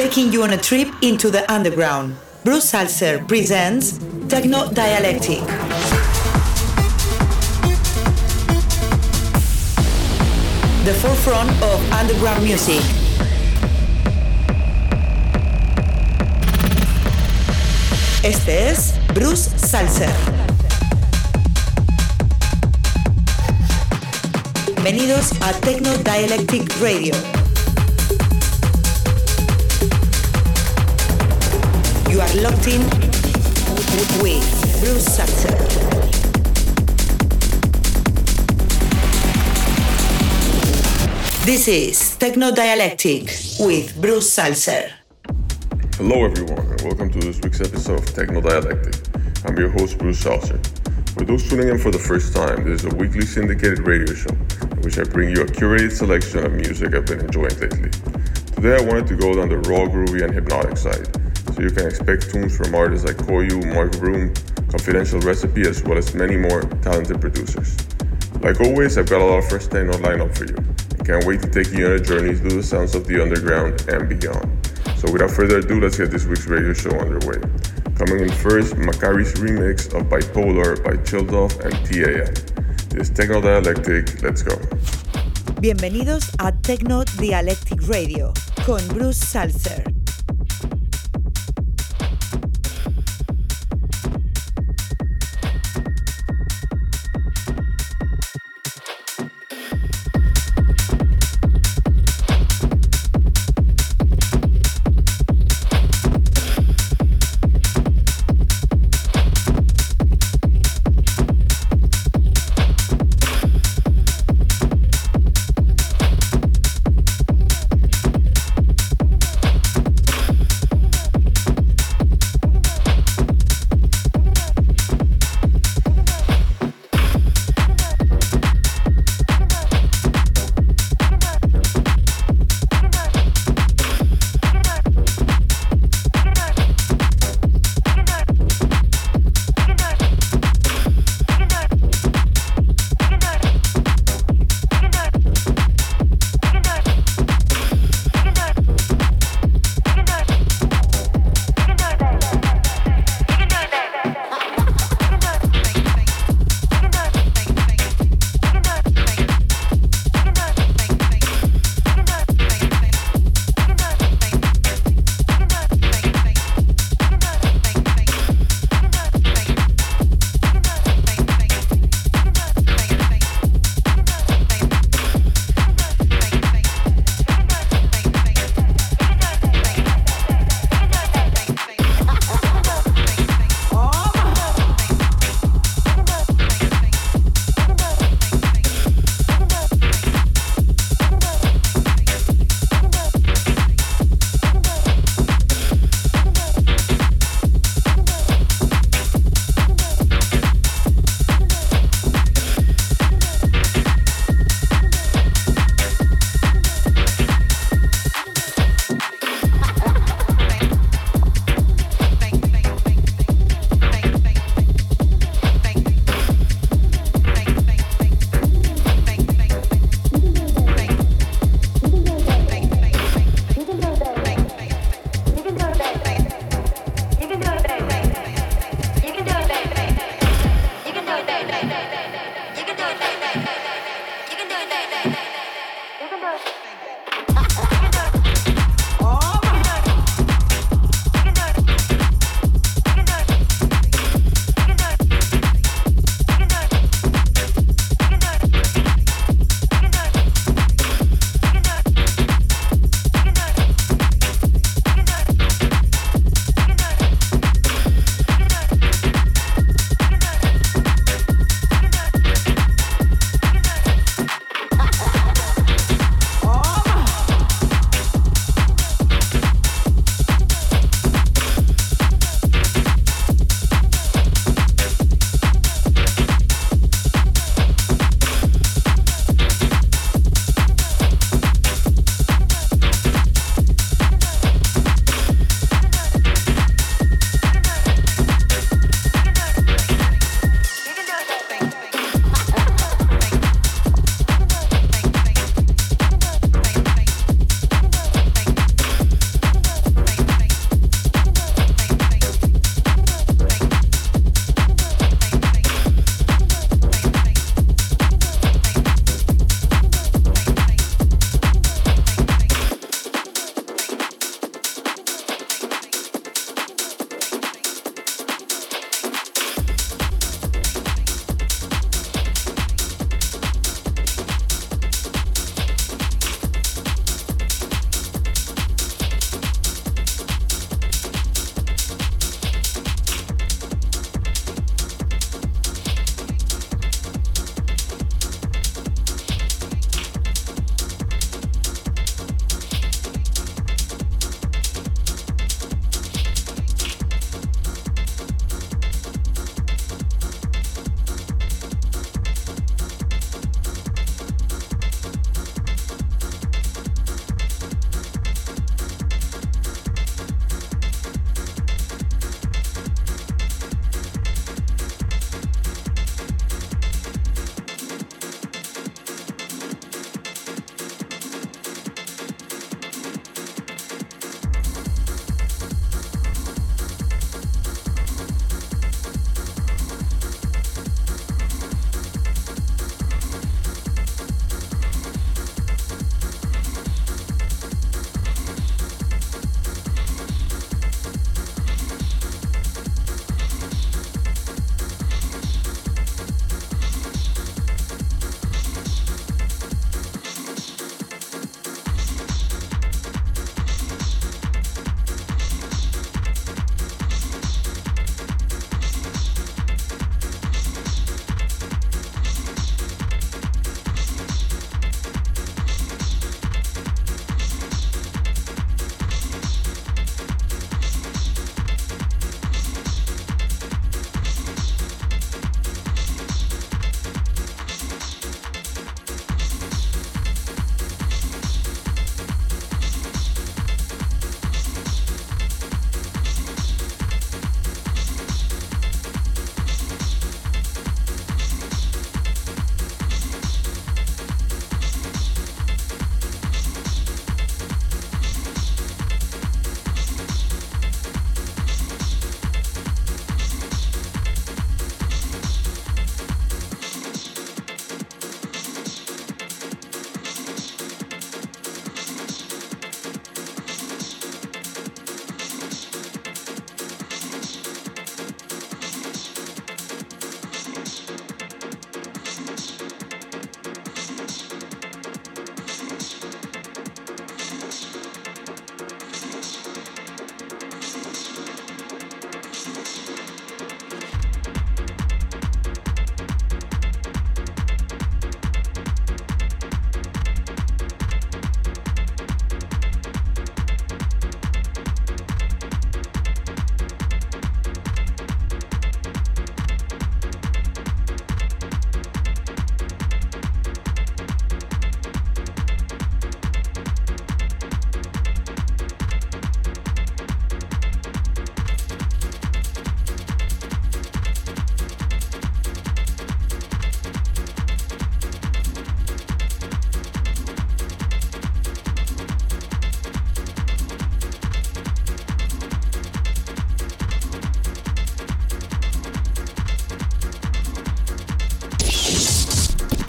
taking you on a trip into the underground. Bruce Zalcer presents Techno Dialectic. The forefront of underground music. Este es Bruce Zalcer. Bienvenidos a Techno Dialectic Radio. You are locked in with Bruce. This is Techno Dialectic with Bruce Zalcer. Hello, everyone, and welcome to this week's episode of Techno Dialectic. I'm your host, Bruce Zalcer. For those tuning in for the first time, this is a weekly syndicated radio show in which I bring you a curated selection of music I've been enjoying lately. Today, I wanted to go down the raw, groovy, and hypnotic side, so you can expect tunes from artists like Coyu, Mark Broom, Confidential Recipe, as well as many more talented producers. Like always, I've got a lot of fresh techno lineup for you. I can't wait to take you on a journey through the sounds of the underground and beyond. So without further ado, let's get this week's radio show underway. Coming in first, Maccari's remix of Bipolar by Childov and TAM. This Techno Dialectic, let's go. Bienvenidos a Techno Dialectic Radio con Bruce Zalcer.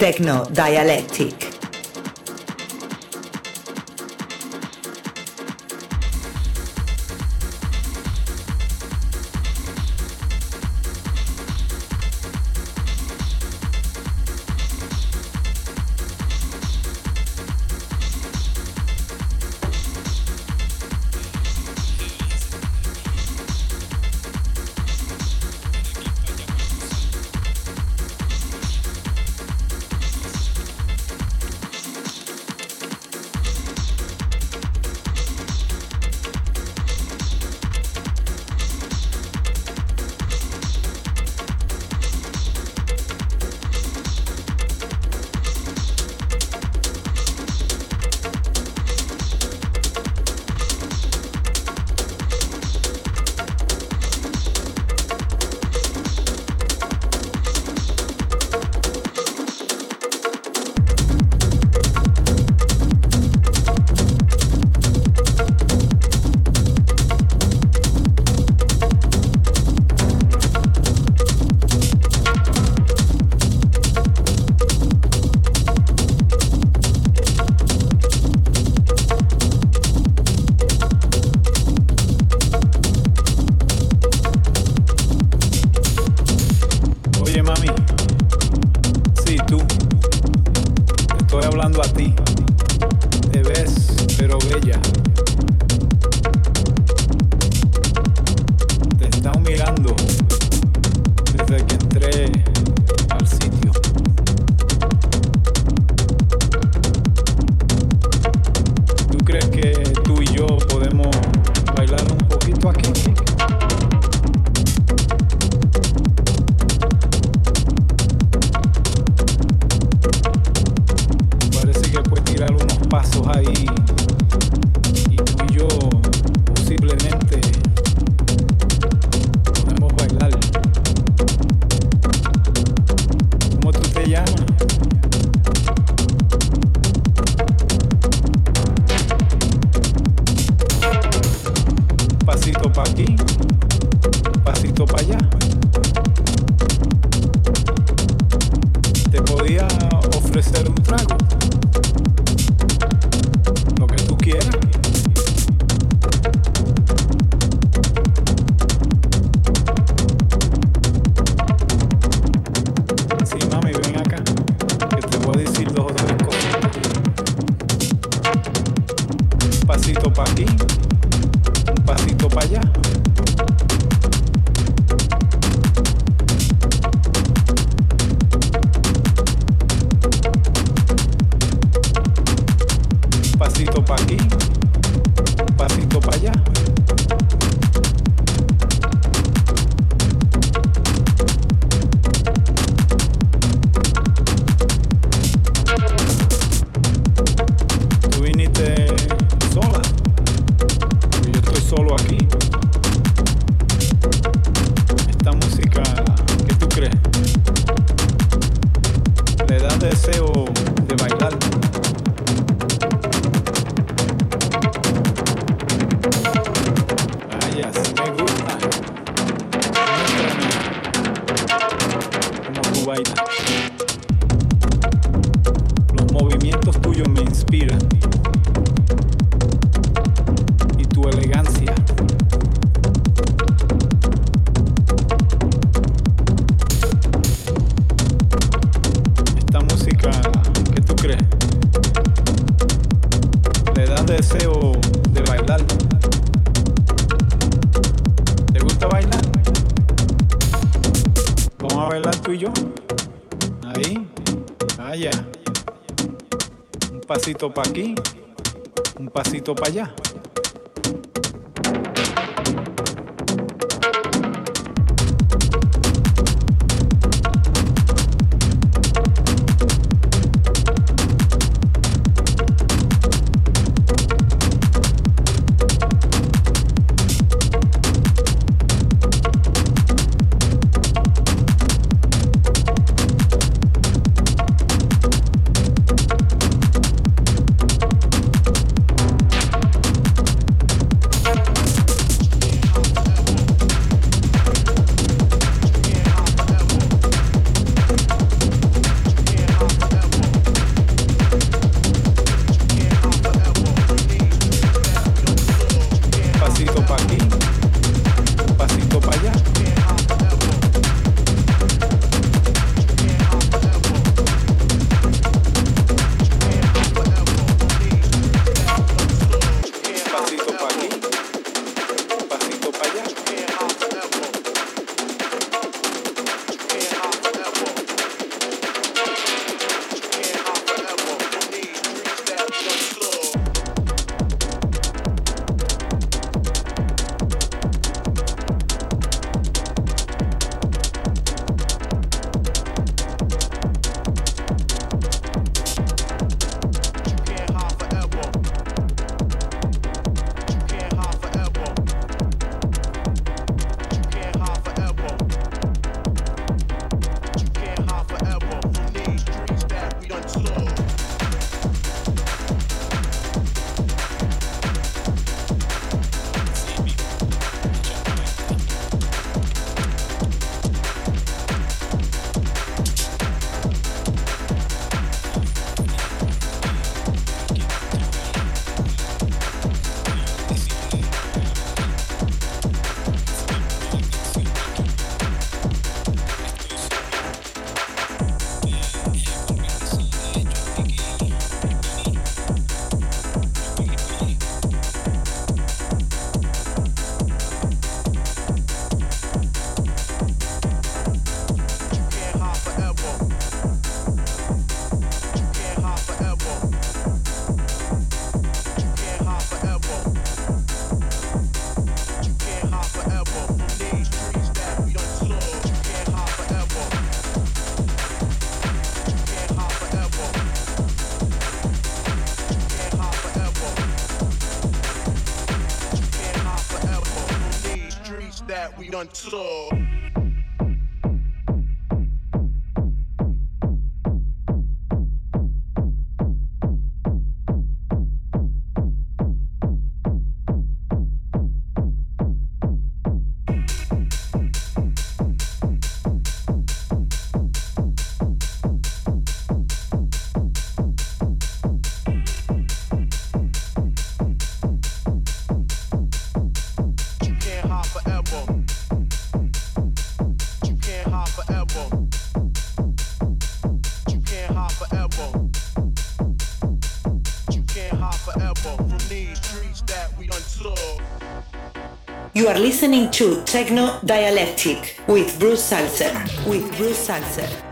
Techno Dialectic. ofereceram um trago. esto aquí. are listening to Techno Dialectic with Bruce Zalcer. With Bruce Zalcer.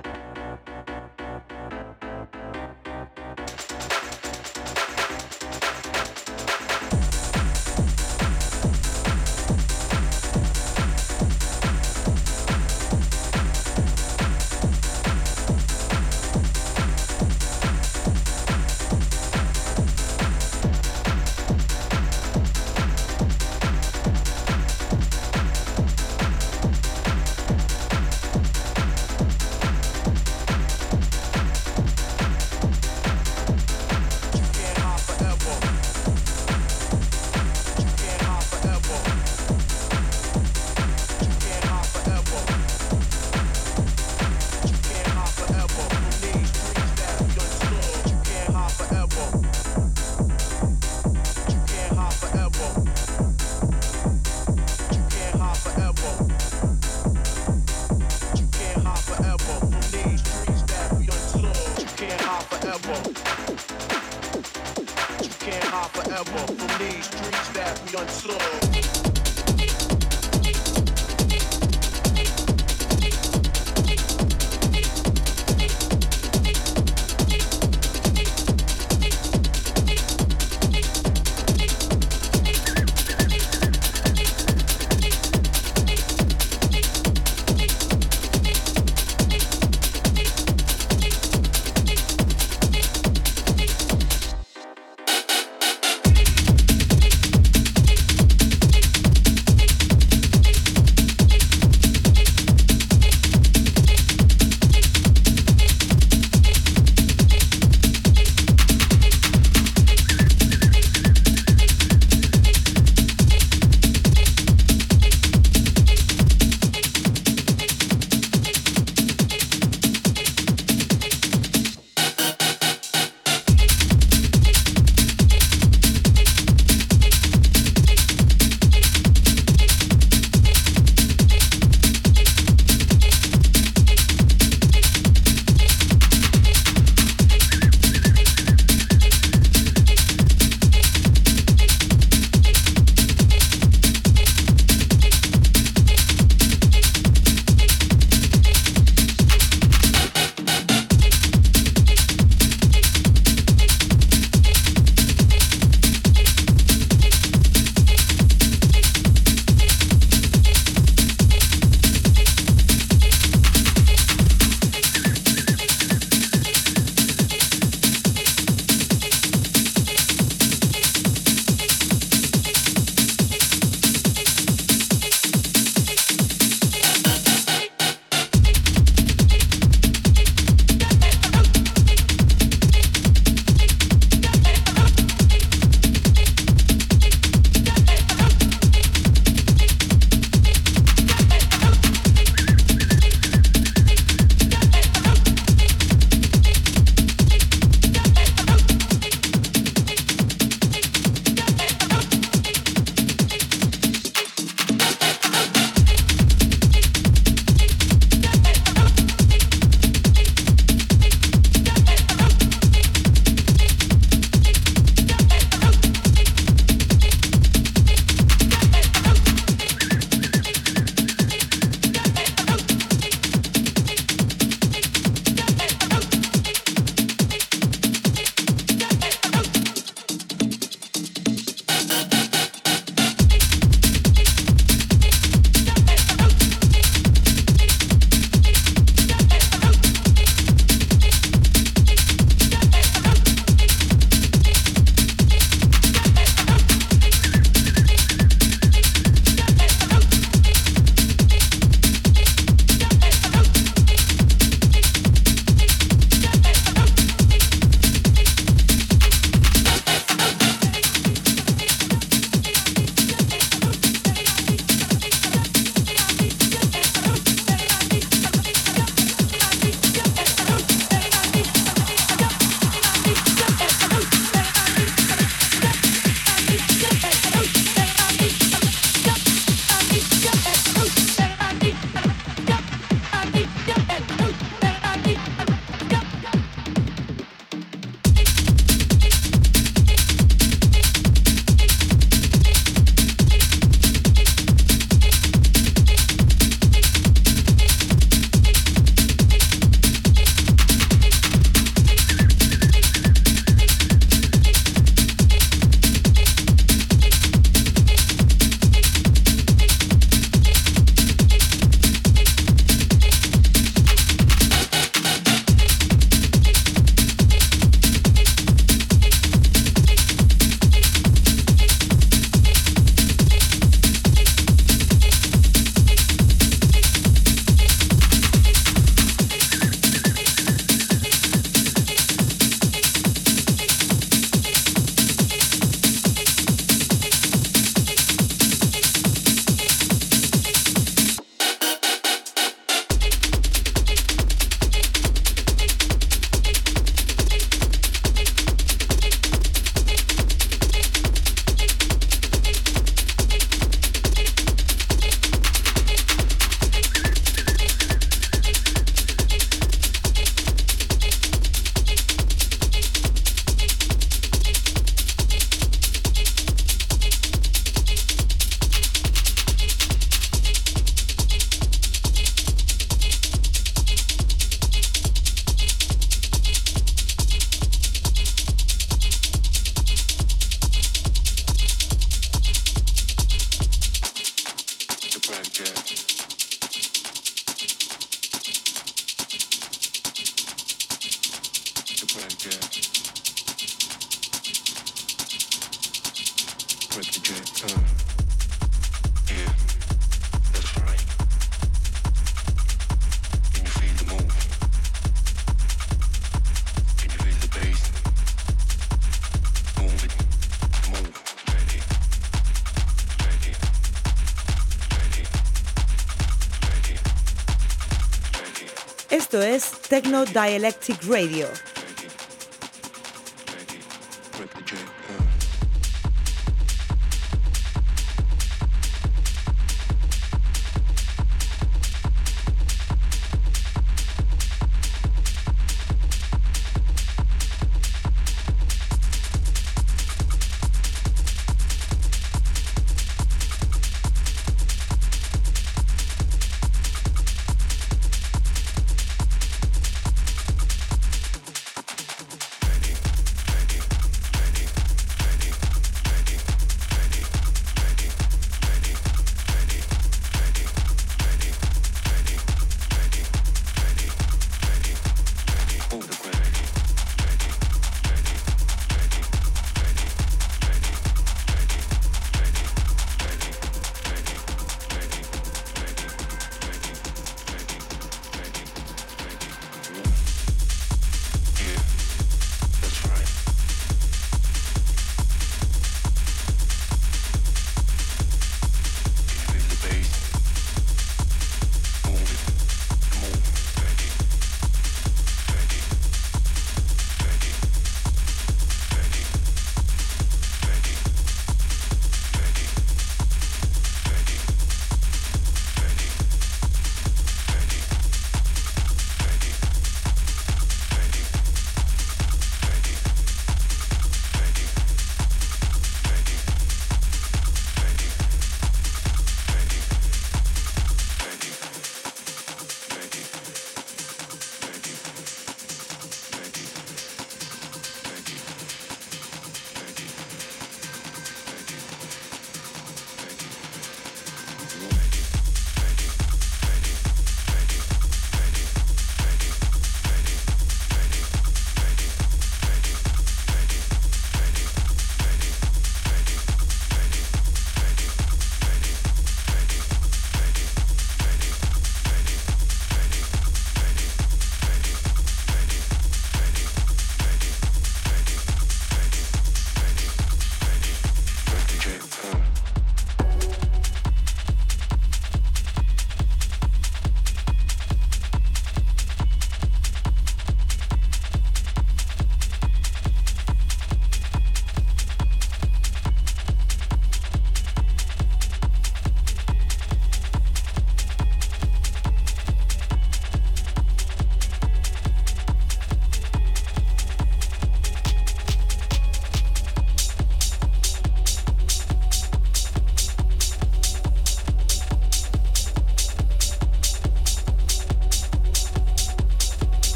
Esto es Techno Dialectic Radio.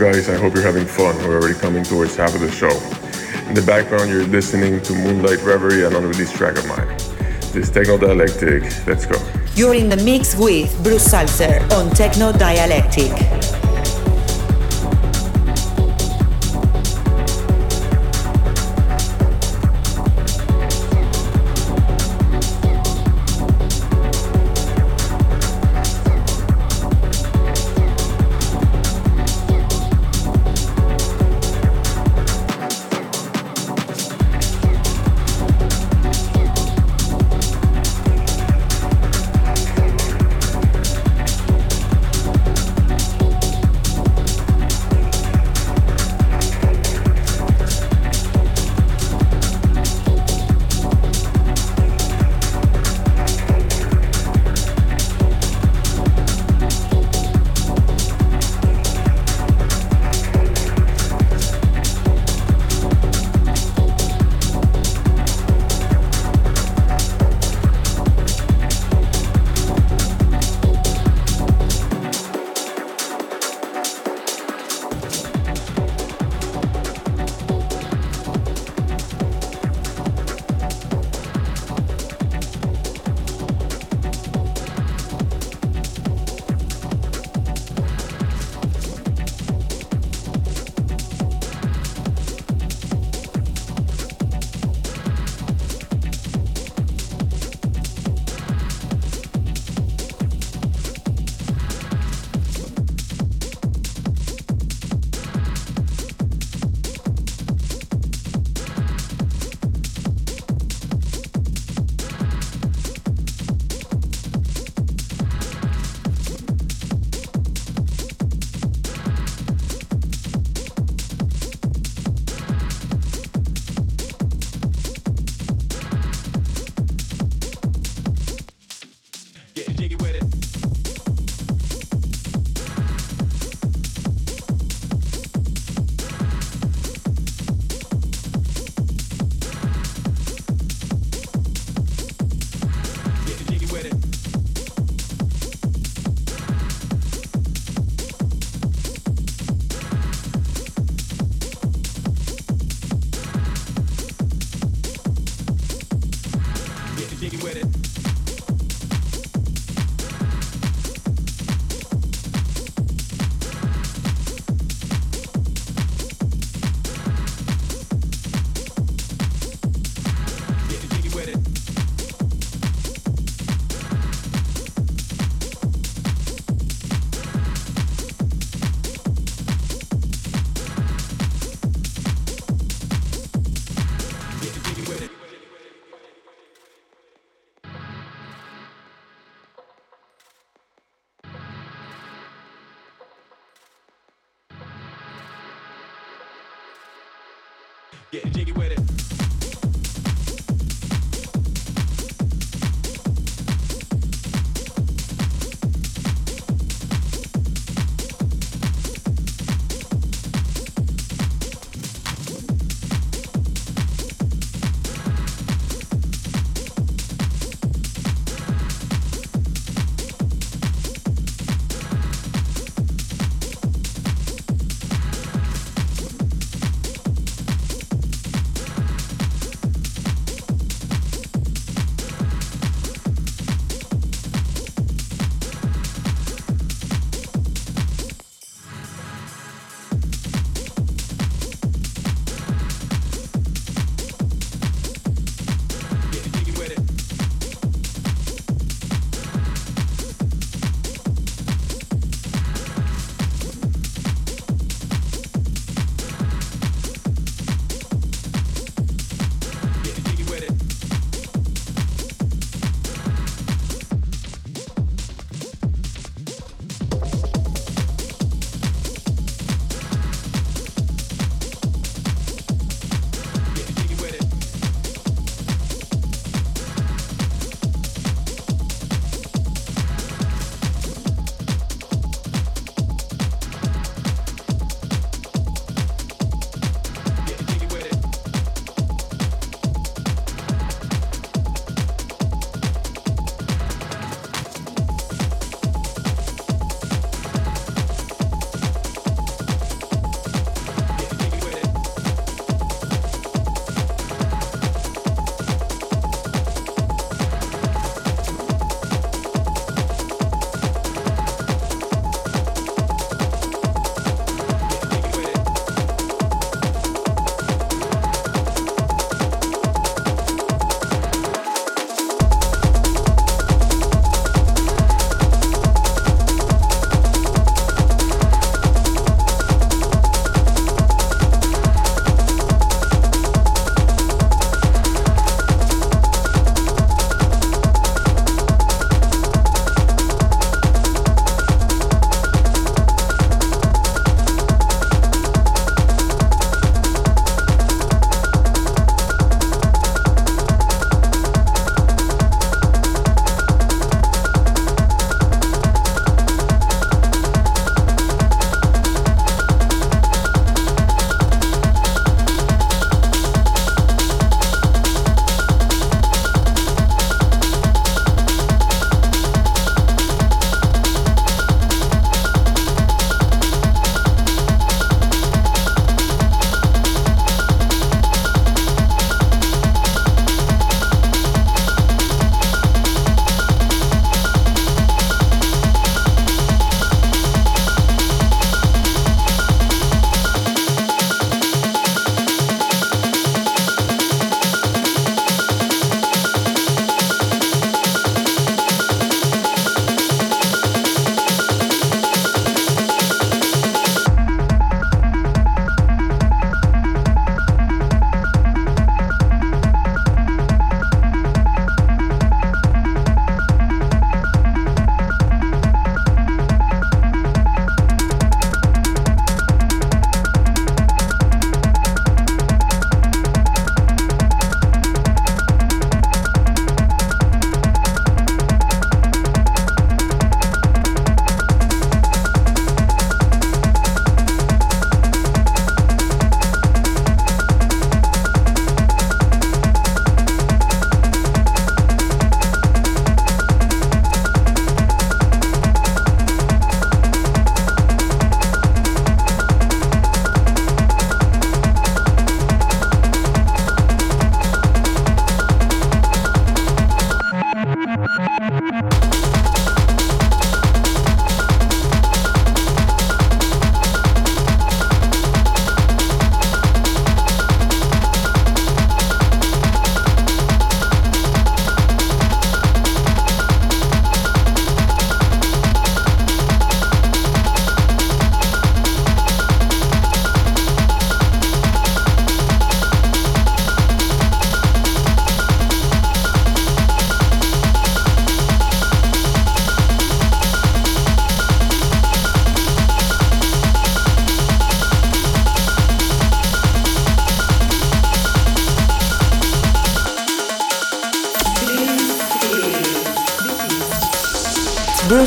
Guys, I hope you're having fun. We're already coming towards half of the show. In the background, you're listening to Moonlight Reverie, an unreleased track of mine. This Techno Dialectic. Let's go. You're in the mix with Bruce Zalcer on Techno Dialectic.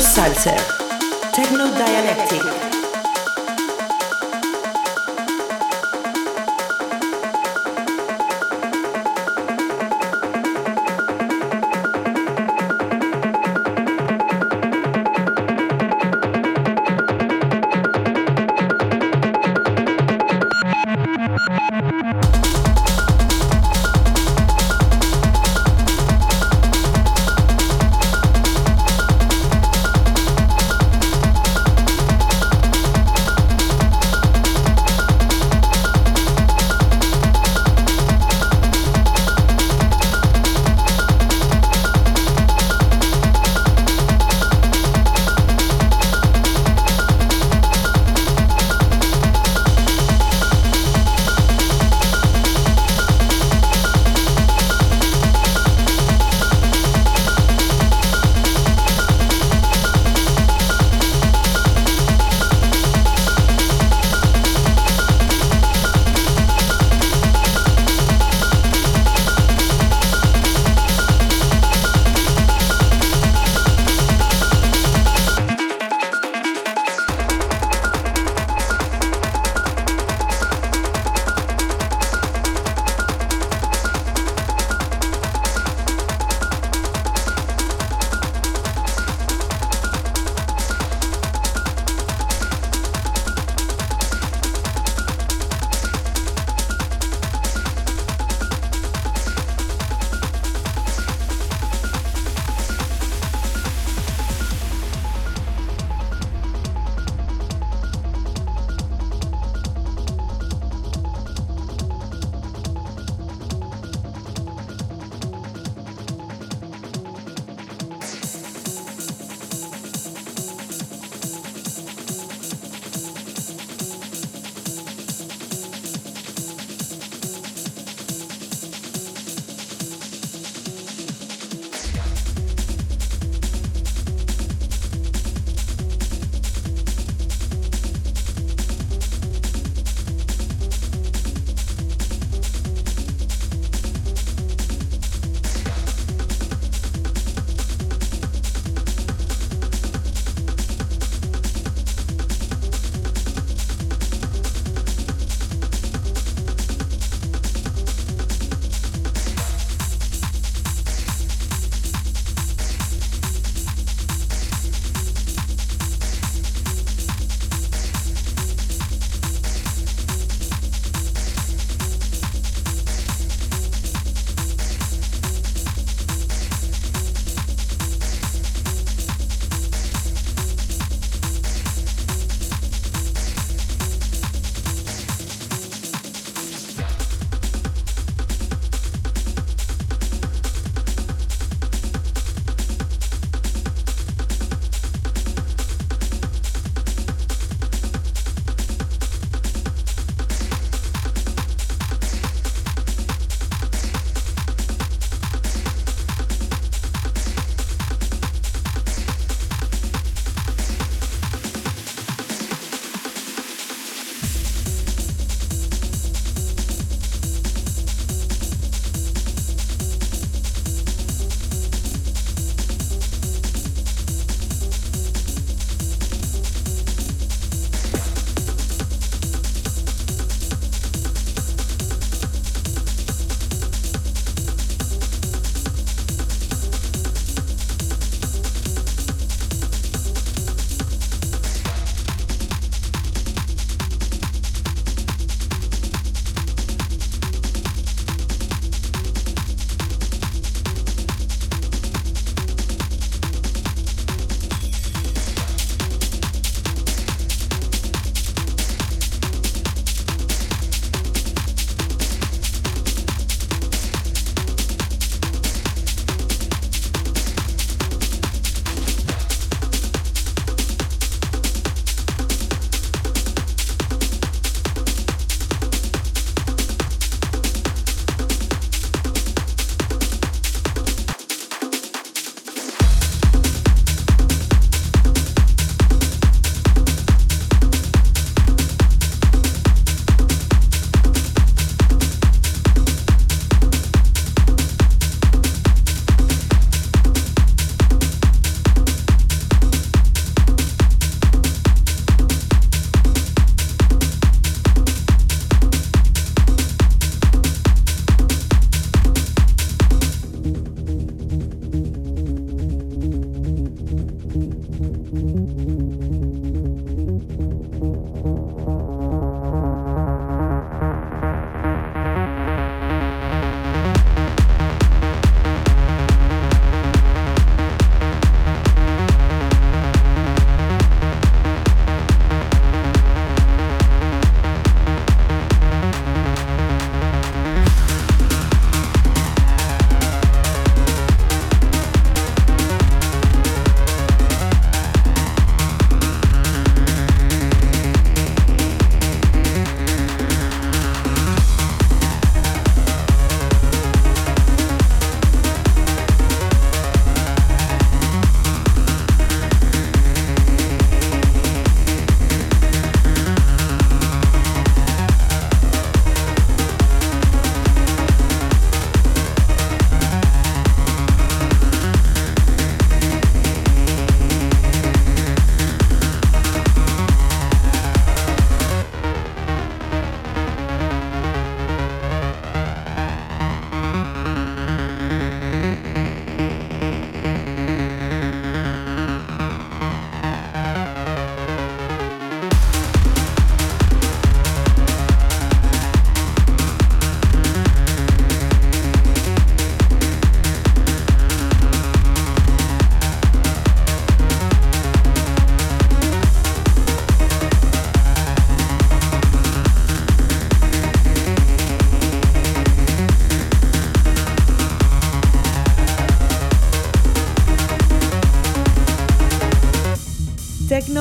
Salzer.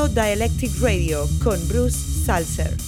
Dialectic Radio con Bruce Zalcer.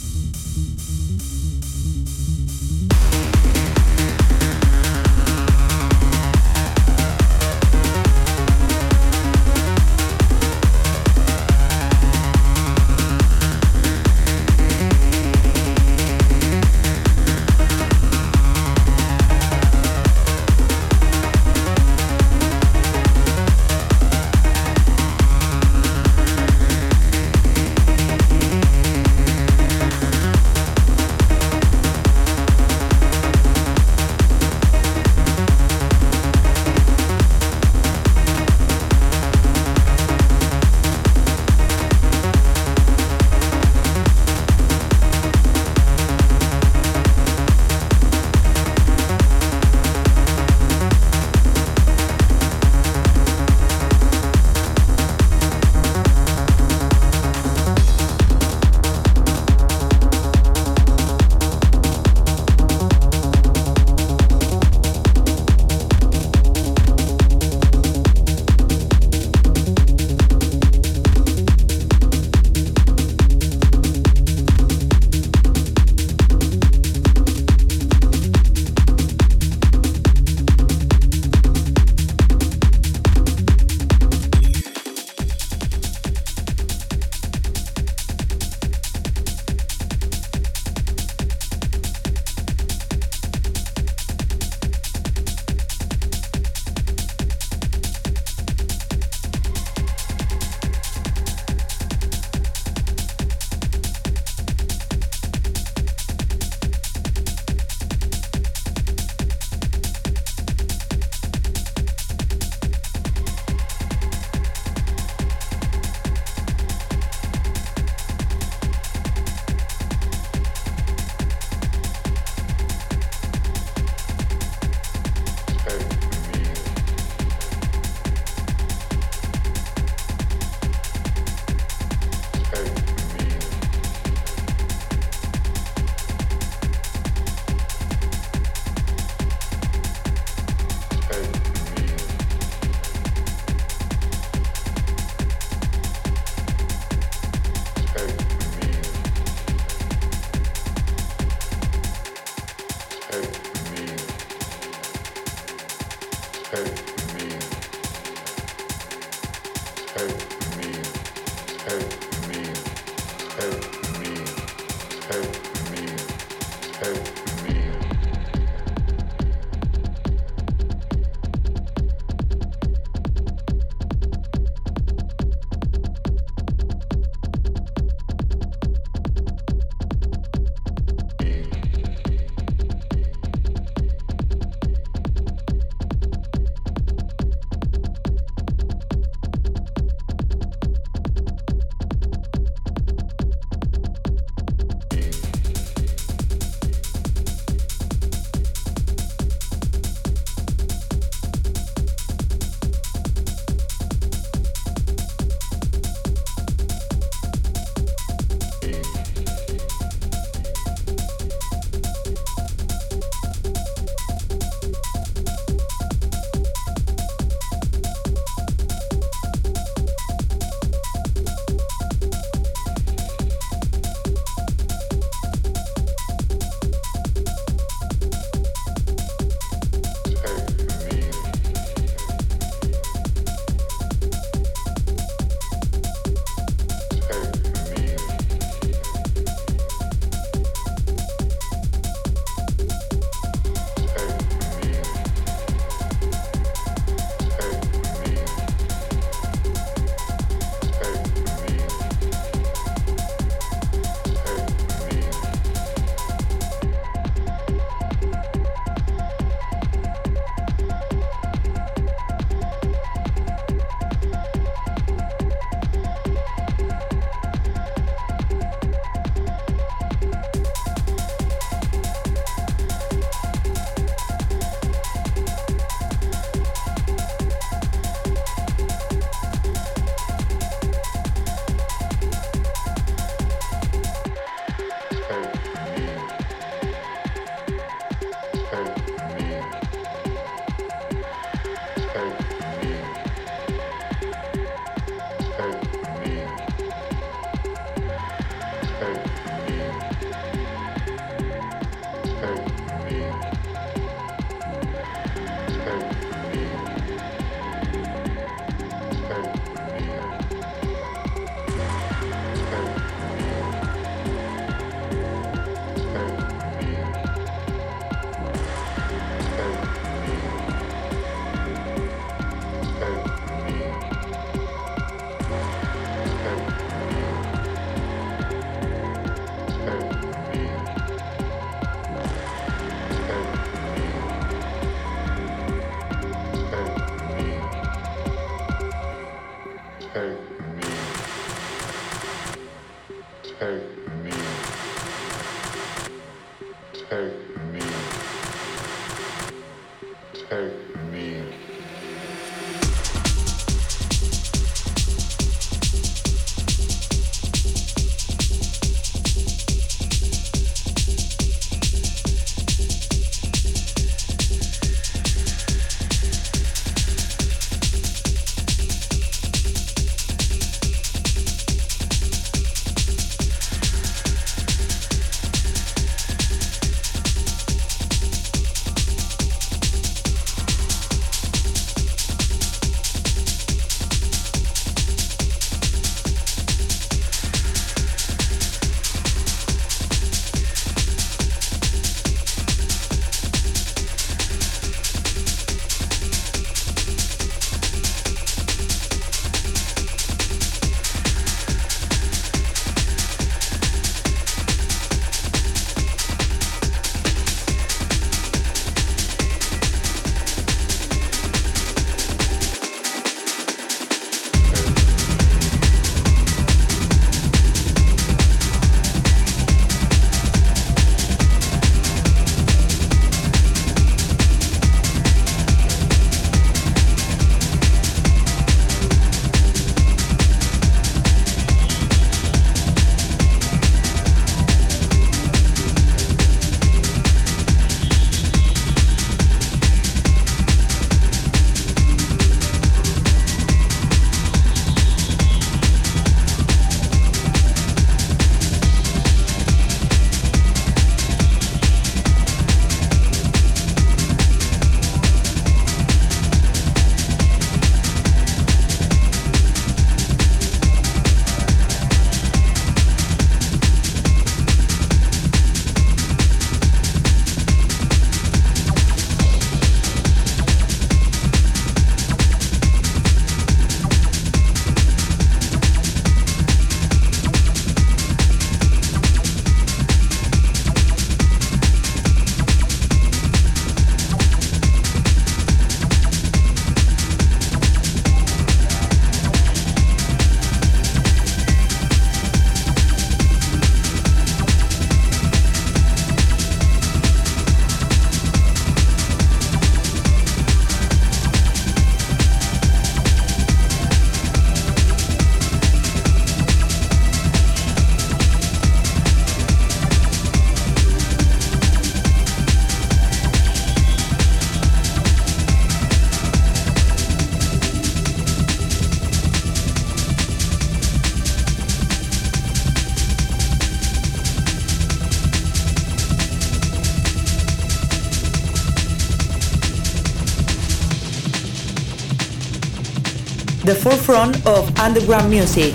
Forefront of underground music.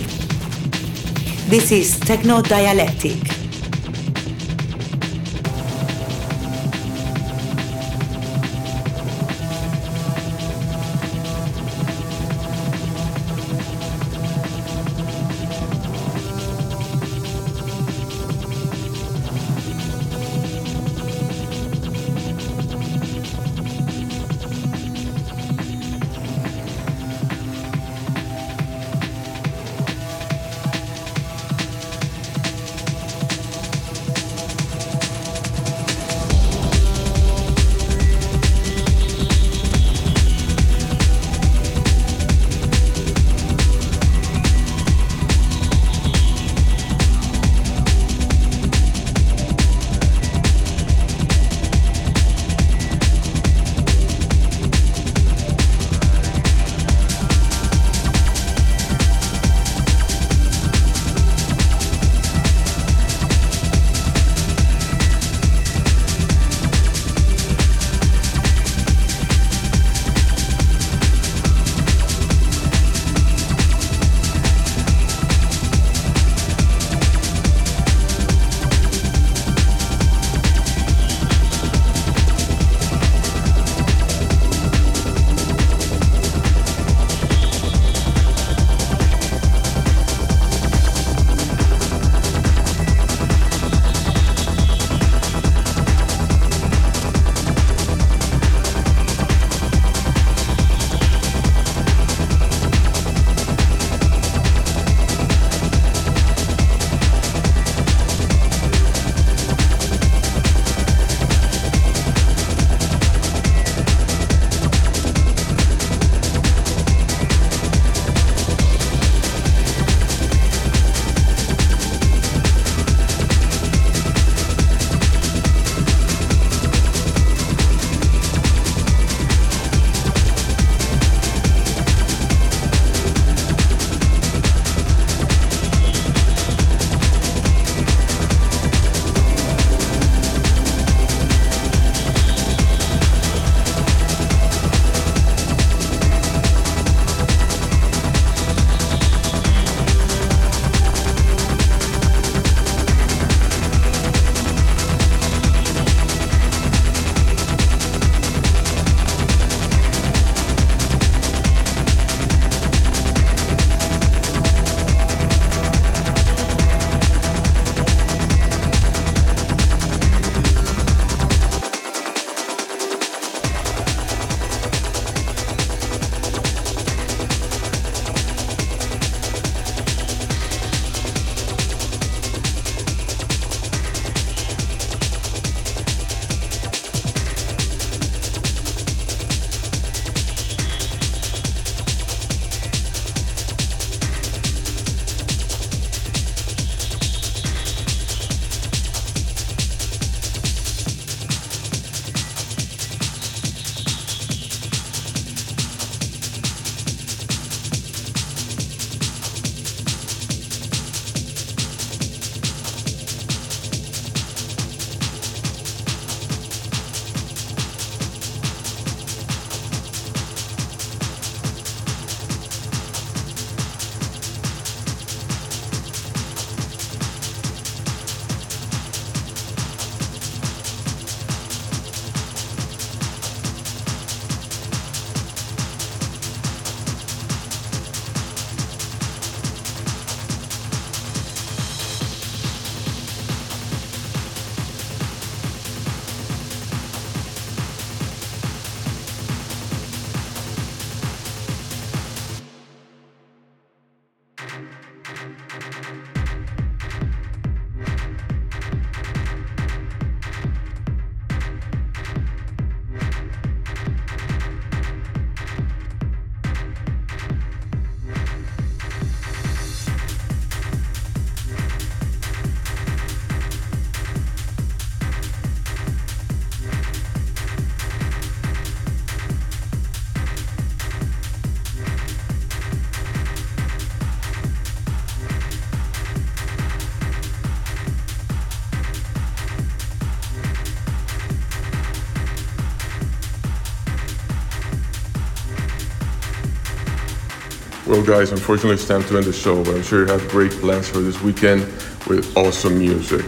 This is Techno Dialectic. Well, guys, unfortunately, it's time to end the show, but I'm sure you have great plans for this weekend with awesome music.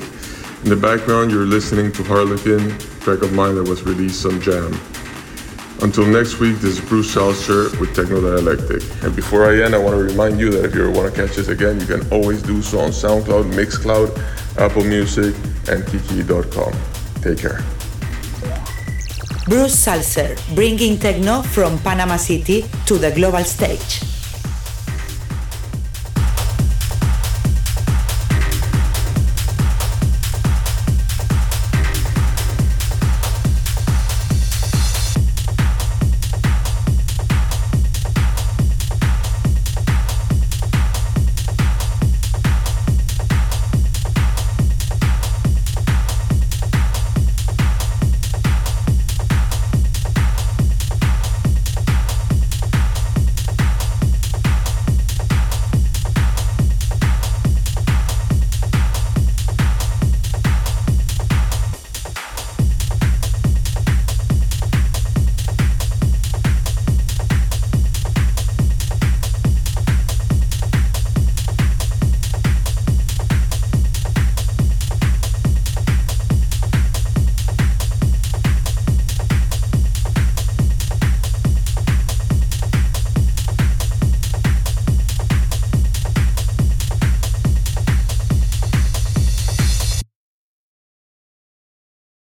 In the background, you're listening to Harlequin, track of mine that was released on Jam. Until next week, this is Bruce Zalcer with Techno Dialectic. And before I end, I want to remind you that if you want to catch us again, you can always do so on SoundCloud, Mixcloud, Apple Music, and Kiki.com. Take care. Bruce Zalcer, bringing techno from Panama City to the global stage.